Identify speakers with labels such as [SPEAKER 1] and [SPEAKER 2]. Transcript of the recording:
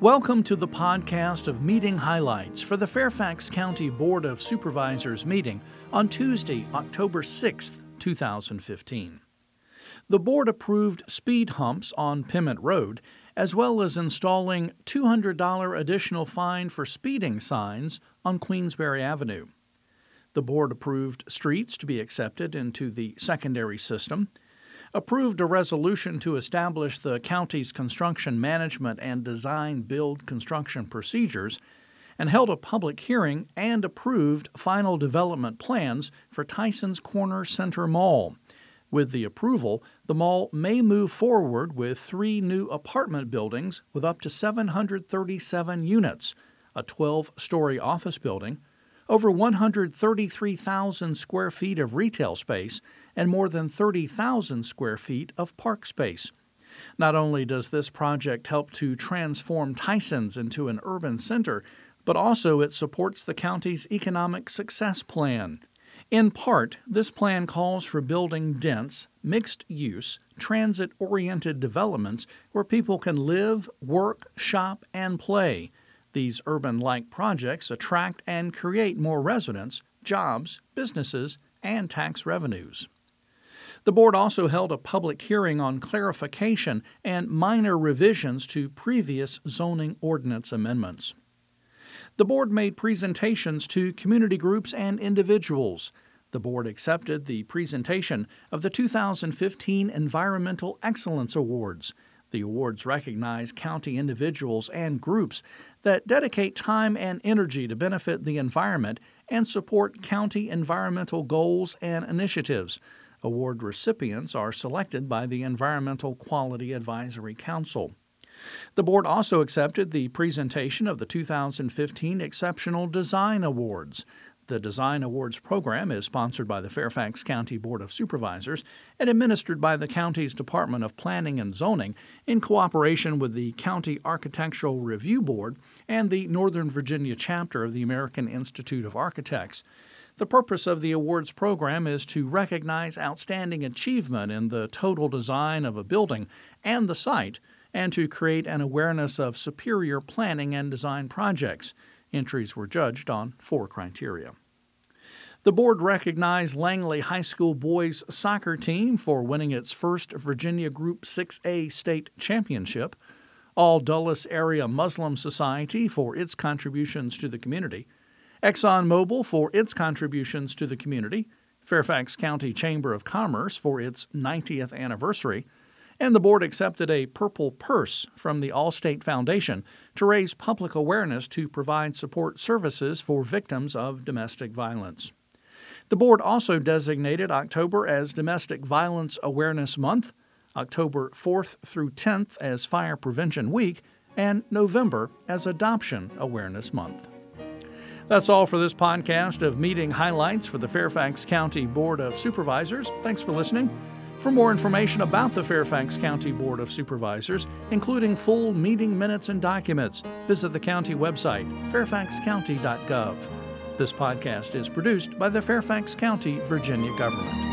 [SPEAKER 1] Welcome to the podcast of meeting highlights for the Fairfax County Board of Supervisors meeting on Tuesday, October 6, 2015. The board approved speed humps on Piment Road, as well as installing $200 additional fine for speeding signs on Queensberry Avenue. The board approved streets to be accepted into the secondary system approved a resolution to establish the county's construction management and design build construction procedures, and held a public hearing and approved final development plans for Tysons Corner Center Mall. With the approval, the mall may move forward with three new apartment buildings with up to 737 units, a 12 story office building, over 133,000 square feet of retail space, and more than 30,000 square feet of park space. Not only does this project help to transform Tysons into an urban center, but also it supports the county's economic success plan. In part, this plan calls for building dense, mixed use, transit oriented developments where people can live, work, shop, and play. These urban like projects attract and create more residents, jobs, businesses, and tax revenues. The board also held a public hearing on clarification and minor revisions to previous zoning ordinance amendments. The board made presentations to community groups and individuals. The board accepted the presentation of the 2015 Environmental Excellence Awards. The awards recognize county individuals and groups that dedicate time and energy to benefit the environment and support county environmental goals and initiatives. Award recipients are selected by the Environmental Quality Advisory Council. The board also accepted the presentation of the 2015 Exceptional Design Awards. The Design Awards program is sponsored by the Fairfax County Board of Supervisors and administered by the county's Department of Planning and Zoning in cooperation with the County Architectural Review Board and the Northern Virginia chapter of the American Institute of Architects. The purpose of the awards program is to recognize outstanding achievement in the total design of a building and the site, and to create an awareness of superior planning and design projects. Entries were judged on four criteria. The board recognized Langley High School boys soccer team for winning its first Virginia Group 6A state championship, All Dulles Area Muslim Society for its contributions to the community, ExxonMobil for its contributions to the community, Fairfax County Chamber of Commerce for its 90th anniversary, and the board accepted a purple purse from the Allstate Foundation to raise public awareness to provide support services for victims of domestic violence. The board also designated October as Domestic Violence Awareness Month, October 4th through 10th as Fire Prevention Week, and November as Adoption Awareness Month. That's all for this podcast of meeting highlights for the Fairfax County Board of Supervisors. Thanks for listening. For more information about the Fairfax County Board of Supervisors, including full meeting minutes and documents, visit the county website, fairfaxcounty.gov. This podcast is produced by the Fairfax County, Virginia government.